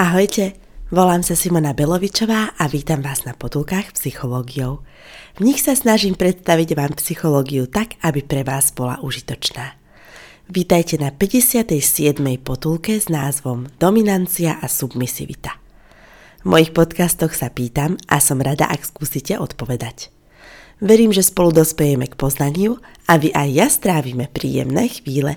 Ahojte, volám sa Simona Belovičová a vítam vás na potulkách psychológiou. V nich sa snažím predstaviť vám psychológiu tak, aby pre vás bola užitočná. Vítajte na 57. potulke s názvom Dominancia a submisivita. V mojich podcastoch sa pýtam a som rada, ak skúsite odpovedať. Verím, že spolu dospejeme k poznaniu a vy aj ja strávime príjemné chvíle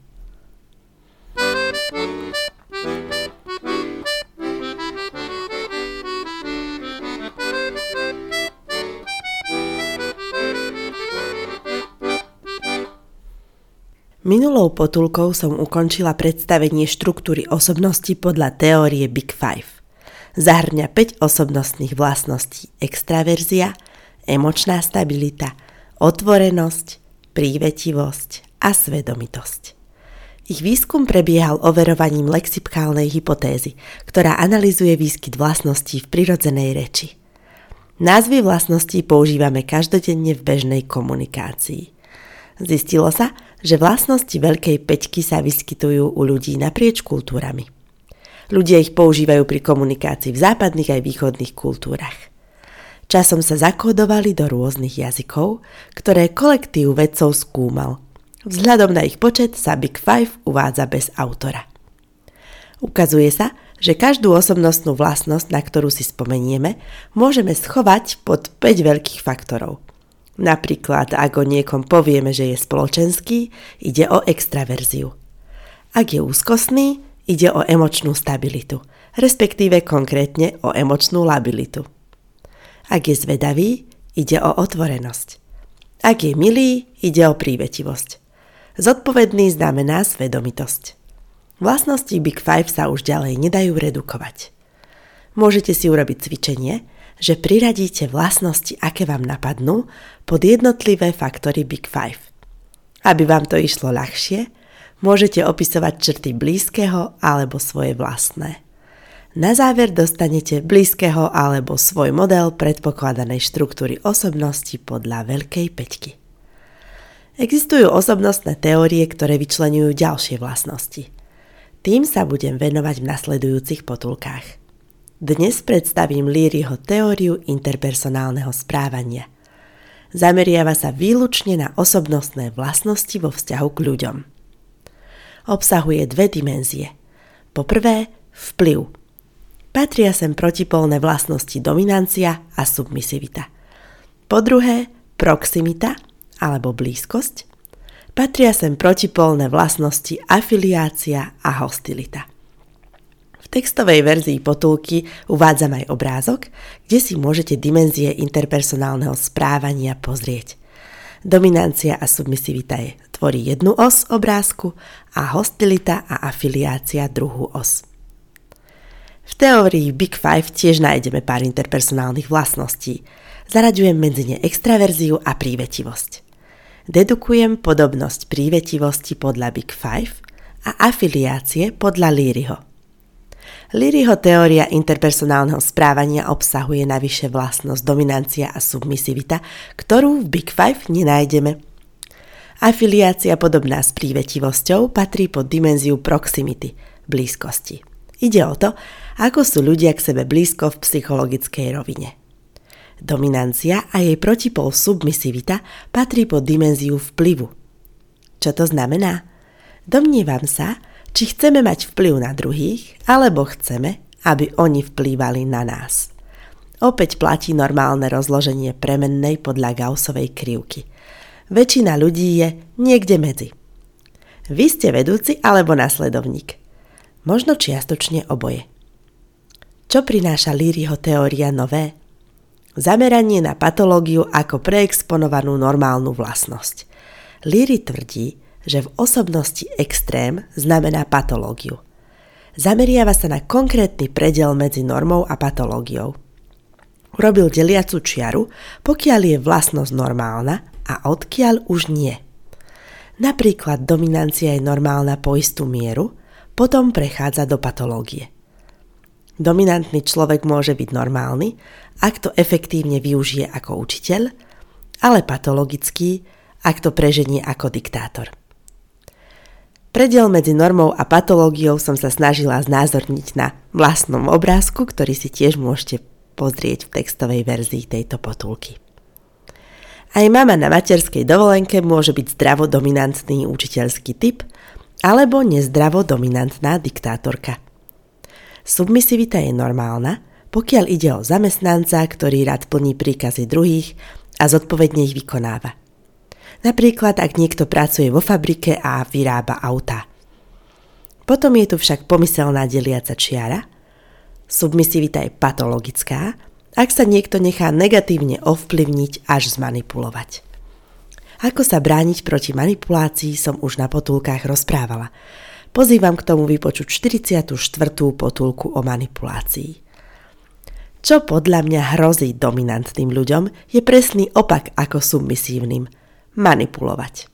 Minulou potulkou som ukončila predstavenie štruktúry osobnosti podľa teórie Big Five. Zahrňa 5 osobnostných vlastností extraverzia, emočná stabilita, otvorenosť, prívetivosť a svedomitosť. Ich výskum prebiehal overovaním lexikálnej hypotézy, ktorá analizuje výskyt vlastností v prirodzenej reči. Názvy vlastností používame každodenne v bežnej komunikácii. Zistilo sa, že vlastnosti Veľkej peťky sa vyskytujú u ľudí naprieč kultúrami. Ľudia ich používajú pri komunikácii v západných aj východných kultúrach. Časom sa zakódovali do rôznych jazykov, ktoré kolektív vedcov skúmal. Vzhľadom na ich počet sa Big Five uvádza bez autora. Ukazuje sa, že každú osobnostnú vlastnosť, na ktorú si spomenieme, môžeme schovať pod 5 veľkých faktorov – Napríklad, ak o niekom povieme, že je spoločenský, ide o extraverziu. Ak je úzkostný, ide o emočnú stabilitu, respektíve konkrétne o emočnú labilitu. Ak je zvedavý, ide o otvorenosť. Ak je milý, ide o prívetivosť. Zodpovedný znamená svedomitosť. Vlastnosti Big Five sa už ďalej nedajú redukovať. Môžete si urobiť cvičenie, že priradíte vlastnosti, aké vám napadnú, pod jednotlivé faktory Big Five. Aby vám to išlo ľahšie, môžete opisovať črty blízkeho alebo svoje vlastné. Na záver dostanete blízkeho alebo svoj model predpokladanej štruktúry osobnosti podľa Veľkej peťky. Existujú osobnostné teórie, ktoré vyčlenujú ďalšie vlastnosti. Tým sa budem venovať v nasledujúcich potulkách. Dnes predstavím Líriho teóriu interpersonálneho správania. Zameriava sa výlučne na osobnostné vlastnosti vo vzťahu k ľuďom. Obsahuje dve dimenzie. Po prvé, vplyv. Patria sem protipolné vlastnosti dominancia a submisivita. Po druhé, proximita alebo blízkosť. Patria sem protipolné vlastnosti afiliácia a hostilita textovej verzii potulky uvádzam aj obrázok, kde si môžete dimenzie interpersonálneho správania pozrieť. Dominancia a submisivita je, tvorí jednu os obrázku a hostilita a afiliácia druhú os. V teórii Big Five tiež nájdeme pár interpersonálnych vlastností. Zaraďujem medzi ne extraverziu a prívetivosť. Dedukujem podobnosť prívetivosti podľa Big Five a afiliácie podľa Líryho. Liryho teória interpersonálneho správania obsahuje navyše vlastnosť dominancia a submisivita, ktorú v Big Five nenájdeme. Afiliácia podobná s prívetivosťou patrí pod dimenziu proximity, blízkosti. Ide o to, ako sú ľudia k sebe blízko v psychologickej rovine. Dominancia a jej protipol submisivita patrí pod dimenziu vplyvu. Čo to znamená? Domnievam sa, či chceme mať vplyv na druhých, alebo chceme, aby oni vplývali na nás. Opäť platí normálne rozloženie premennej podľa Gaussovej krivky. Väčšina ľudí je niekde medzi. Vy ste vedúci alebo nasledovník. Možno čiastočne oboje. Čo prináša Líriho teória nové? Zameranie na patológiu ako preexponovanú normálnu vlastnosť. Líry tvrdí, že v osobnosti extrém znamená patológiu. Zameriava sa na konkrétny predel medzi normou a patológiou. Urobil deliacu čiaru, pokiaľ je vlastnosť normálna a odkiaľ už nie. Napríklad dominancia je normálna po istú mieru, potom prechádza do patológie. Dominantný človek môže byť normálny, ak to efektívne využije ako učiteľ, ale patologický, ak to preženie ako diktátor. Predel medzi normou a patológiou som sa snažila znázorniť na vlastnom obrázku, ktorý si tiež môžete pozrieť v textovej verzii tejto potulky. Aj mama na materskej dovolenke môže byť zdravo dominantný učiteľský typ alebo nezdravo dominantná diktátorka. Submisivita je normálna, pokiaľ ide o zamestnanca, ktorý rád plní príkazy druhých a zodpovedne ich vykonáva. Napríklad, ak niekto pracuje vo fabrike a vyrába autá. Potom je tu však pomyselná deliaca čiara. Submisivita je patologická, ak sa niekto nechá negatívne ovplyvniť až zmanipulovať. Ako sa brániť proti manipulácii som už na potulkách rozprávala – Pozývam k tomu vypočuť 44. potulku o manipulácii. Čo podľa mňa hrozí dominantným ľuďom, je presný opak ako submisívnym. Manipulovať.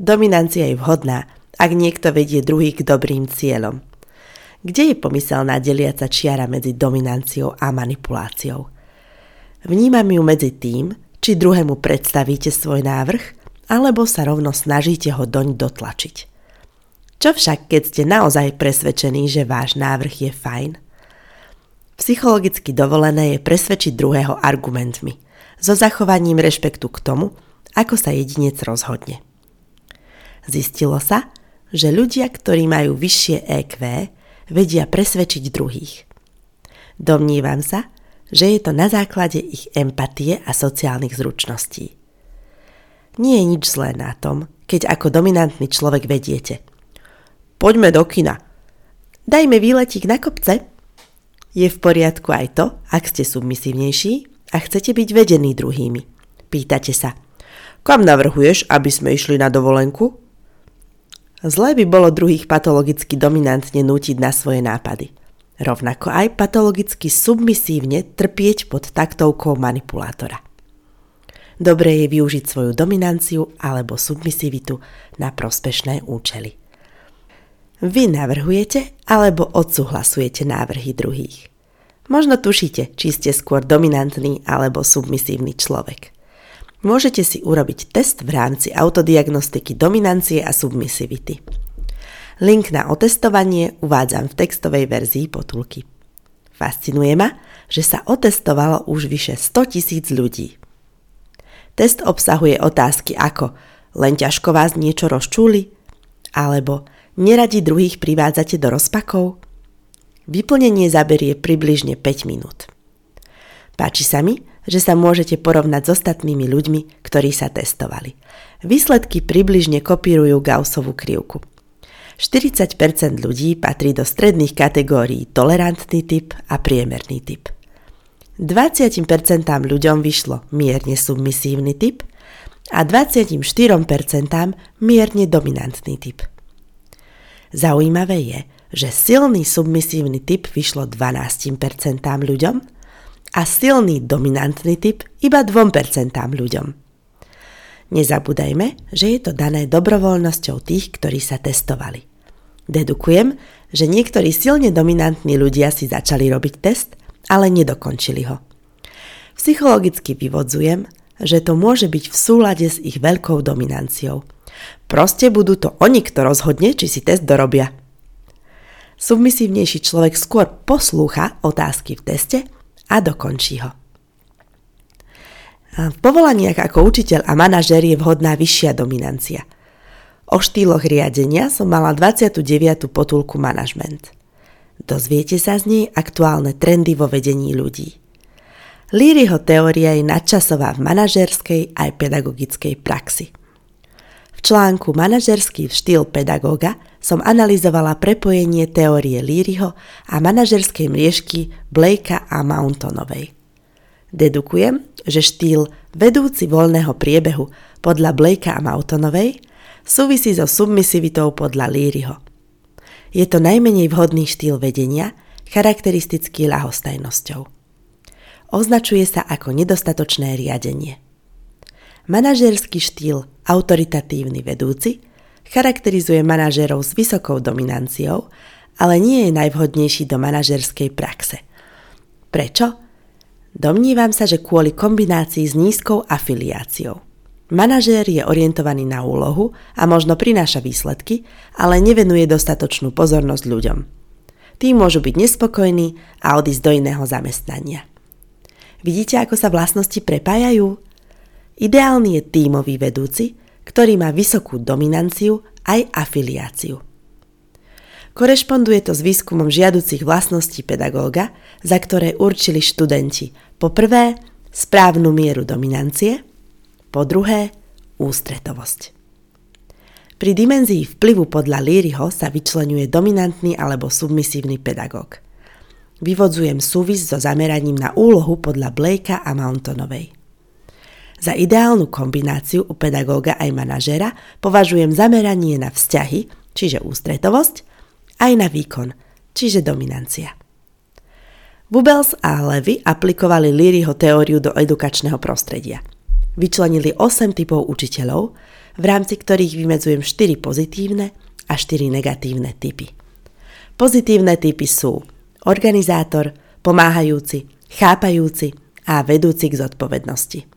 Dominancia je vhodná, ak niekto vedie druhý k dobrým cieľom. Kde je pomyselná deliaca čiara medzi dominanciou a manipuláciou? Vnímam ju medzi tým, či druhému predstavíte svoj návrh, alebo sa rovno snažíte ho doň dotlačiť. Čo však, keď ste naozaj presvedčení, že váš návrh je fajn? Psychologicky dovolené je presvedčiť druhého argumentmi, so zachovaním rešpektu k tomu, ako sa jedinec rozhodne. Zistilo sa, že ľudia, ktorí majú vyššie EQ, vedia presvedčiť druhých. Domnívam sa, že je to na základe ich empatie a sociálnych zručností. Nie je nič zlé na tom, keď ako dominantný človek vediete – Poďme do kina. Dajme výletík na kopce. Je v poriadku aj to, ak ste submisívnejší a chcete byť vedení druhými. Pýtate sa, kam navrhuješ, aby sme išli na dovolenku? Zlé by bolo druhých patologicky dominantne nútiť na svoje nápady. Rovnako aj patologicky submisívne trpieť pod taktovkou manipulátora. Dobré je využiť svoju dominanciu alebo submisivitu na prospešné účely. Vy navrhujete alebo odsúhlasujete návrhy druhých. Možno tušíte, či ste skôr dominantný alebo submisívny človek. Môžete si urobiť test v rámci autodiagnostiky dominancie a submisivity. Link na otestovanie uvádzam v textovej verzii potulky. Fascinuje ma, že sa otestovalo už vyše 100 tisíc ľudí. Test obsahuje otázky ako len ťažko vás niečo rozčúli? Alebo Neradi druhých privádzate do rozpakov? Vyplnenie zaberie približne 5 minút. Páči sa mi, že sa môžete porovnať s ostatnými ľuďmi, ktorí sa testovali. Výsledky približne kopírujú Gaussovú krivku. 40% ľudí patrí do stredných kategórií tolerantný typ a priemerný typ. 20% ľuďom vyšlo mierne submisívny typ a 24% mierne dominantný typ. Zaujímavé je, že silný submisívny typ vyšlo 12% ľuďom a silný dominantný typ iba 2% ľuďom. Nezabúdajme, že je to dané dobrovoľnosťou tých, ktorí sa testovali. Dedukujem, že niektorí silne dominantní ľudia si začali robiť test, ale nedokončili ho. Psychologicky vyvodzujem, že to môže byť v súlade s ich veľkou dominanciou – Proste budú to oni, kto rozhodne, či si test dorobia. Submisívnejší človek skôr poslúcha otázky v teste a dokončí ho. V povolaniach ako učiteľ a manažér je vhodná vyššia dominancia. O štýloch riadenia som mala 29. potulku manažment. Dozviete sa z nej aktuálne trendy vo vedení ľudí. Líryho teória je nadčasová v manažerskej aj pedagogickej praxi článku Manažerský štýl pedagóga som analyzovala prepojenie teórie Líryho a manažerskej mriežky Blakea a Mountonovej. Dedukujem, že štýl vedúci voľného priebehu podľa Blakea a Mountonovej súvisí so submisivitou podľa Líryho. Je to najmenej vhodný štýl vedenia, charakteristický ľahostajnosťou. Označuje sa ako nedostatočné riadenie. Manažerský štýl autoritatívny vedúci charakterizuje manažerov s vysokou dominanciou, ale nie je najvhodnejší do manažerskej praxe. Prečo? Domnívam sa, že kvôli kombinácii s nízkou afiliáciou. Manažér je orientovaný na úlohu a možno prináša výsledky, ale nevenuje dostatočnú pozornosť ľuďom. Tí môžu byť nespokojní a odísť do iného zamestnania. Vidíte, ako sa vlastnosti prepájajú? Ideálny je tímový vedúci, ktorý má vysokú dominanciu aj afiliáciu. Korešponduje to s výskumom žiaducich vlastností pedagóga, za ktoré určili študenti po prvé správnu mieru dominancie, po druhé ústretovosť. Pri dimenzii vplyvu podľa Líryho sa vyčlenuje dominantný alebo submisívny pedagóg. Vyvodzujem súvis so zameraním na úlohu podľa Blakea a Mountonovej. Za ideálnu kombináciu u pedagóga aj manažera považujem zameranie na vzťahy, čiže ústretovosť, aj na výkon, čiže dominancia. Wubels a Levy aplikovali Learyho teóriu do edukačného prostredia. Vyčlenili 8 typov učiteľov, v rámci ktorých vymedzujem 4 pozitívne a 4 negatívne typy. Pozitívne typy sú organizátor, pomáhajúci, chápajúci a vedúci k zodpovednosti.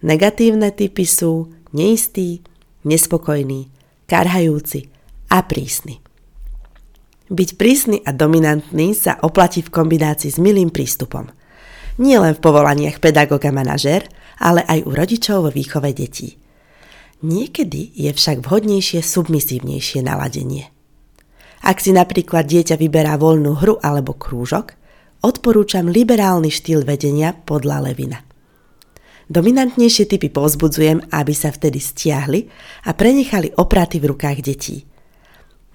Negatívne typy sú neistý, nespokojný, karhajúci a prísny. Byť prísny a dominantný sa oplatí v kombinácii s milým prístupom. Nie len v povolaniach pedagóg a manažér, ale aj u rodičov vo výchove detí. Niekedy je však vhodnejšie submisívnejšie naladenie. Ak si napríklad dieťa vyberá voľnú hru alebo krúžok, odporúčam liberálny štýl vedenia podľa Levina. Dominantnejšie typy povzbudzujem, aby sa vtedy stiahli a prenechali opraty v rukách detí –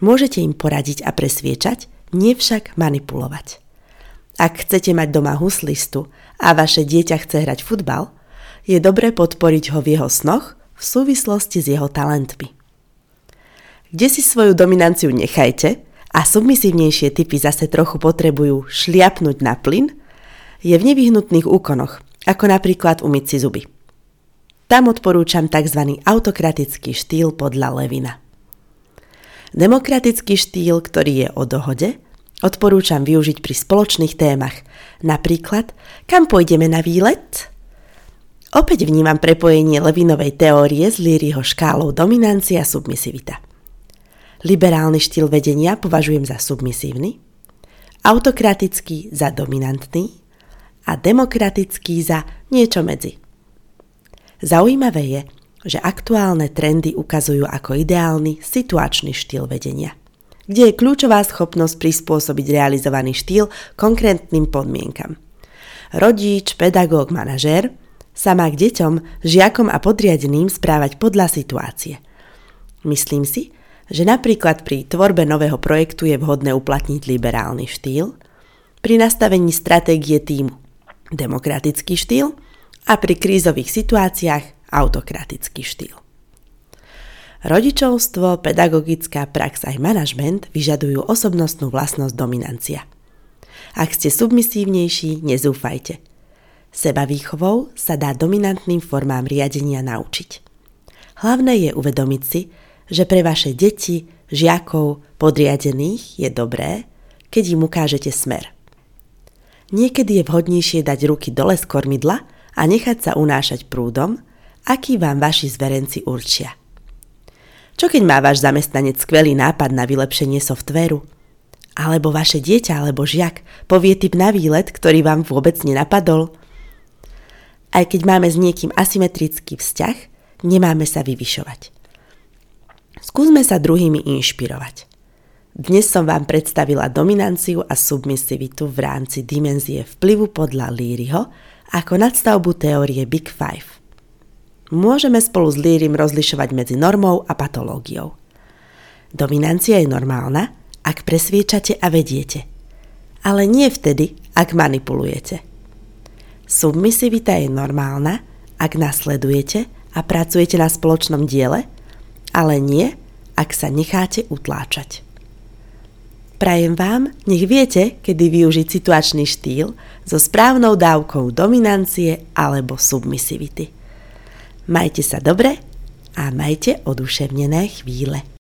Môžete im poradiť a presviečať, nie však manipulovať. Ak chcete mať doma huslistu a vaše dieťa chce hrať futbal, je dobré podporiť ho v jeho snoch v súvislosti s jeho talentmi. Kde si svoju dominanciu nechajte a submisívnejšie typy zase trochu potrebujú šliapnúť na plyn, je v nevyhnutných úkonoch, ako napríklad umyť si zuby. Tam odporúčam tzv. autokratický štýl podľa Levina. Demokratický štýl, ktorý je o dohode, odporúčam využiť pri spoločných témach. Napríklad, kam pôjdeme na výlet? Opäť vnímam prepojenie Levinovej teórie s Líryho škálou dominancia submisivita. Liberálny štýl vedenia považujem za submisívny, autokratický za dominantný a demokratický za niečo medzi. Zaujímavé je, že aktuálne trendy ukazujú ako ideálny situačný štýl vedenia, kde je kľúčová schopnosť prispôsobiť realizovaný štýl konkrétnym podmienkam. Rodič, pedagóg, manažér sa má k deťom, žiakom a podriadeným správať podľa situácie. Myslím si, že napríklad pri tvorbe nového projektu je vhodné uplatniť liberálny štýl, pri nastavení stratégie týmu demokratický štýl a pri krízových situáciách autokratický štýl. Rodičovstvo, pedagogická prax aj manažment vyžadujú osobnostnú vlastnosť dominancia. Ak ste submisívnejší, nezúfajte. Seba výchovou sa dá dominantným formám riadenia naučiť. Hlavné je uvedomiť si, že pre vaše deti, žiakov, podriadených je dobré, keď im ukážete smer. Niekedy je vhodnejšie dať ruky dole z kormidla a nechať sa unášať prúdom, aký vám vaši zverenci určia. Čo keď má váš zamestnanec skvelý nápad na vylepšenie softvéru? Alebo vaše dieťa alebo žiak povie typ na výlet, ktorý vám vôbec nenapadol? Aj keď máme s niekým asymetrický vzťah, nemáme sa vyvyšovať. Skúsme sa druhými inšpirovať. Dnes som vám predstavila dominanciu a submisivitu v rámci dimenzie vplyvu podľa Líryho ako nadstavbu teórie Big Five. Môžeme spolu s Lírim rozlišovať medzi normou a patológiou. Dominancia je normálna, ak presviečate a vediete. Ale nie vtedy, ak manipulujete. Submisivita je normálna, ak nasledujete a pracujete na spoločnom diele, ale nie, ak sa necháte utláčať. Prajem vám, nech viete, kedy využiť situačný štýl so správnou dávkou dominancie alebo submisivity. Majte sa dobre a majte oduševnené chvíle.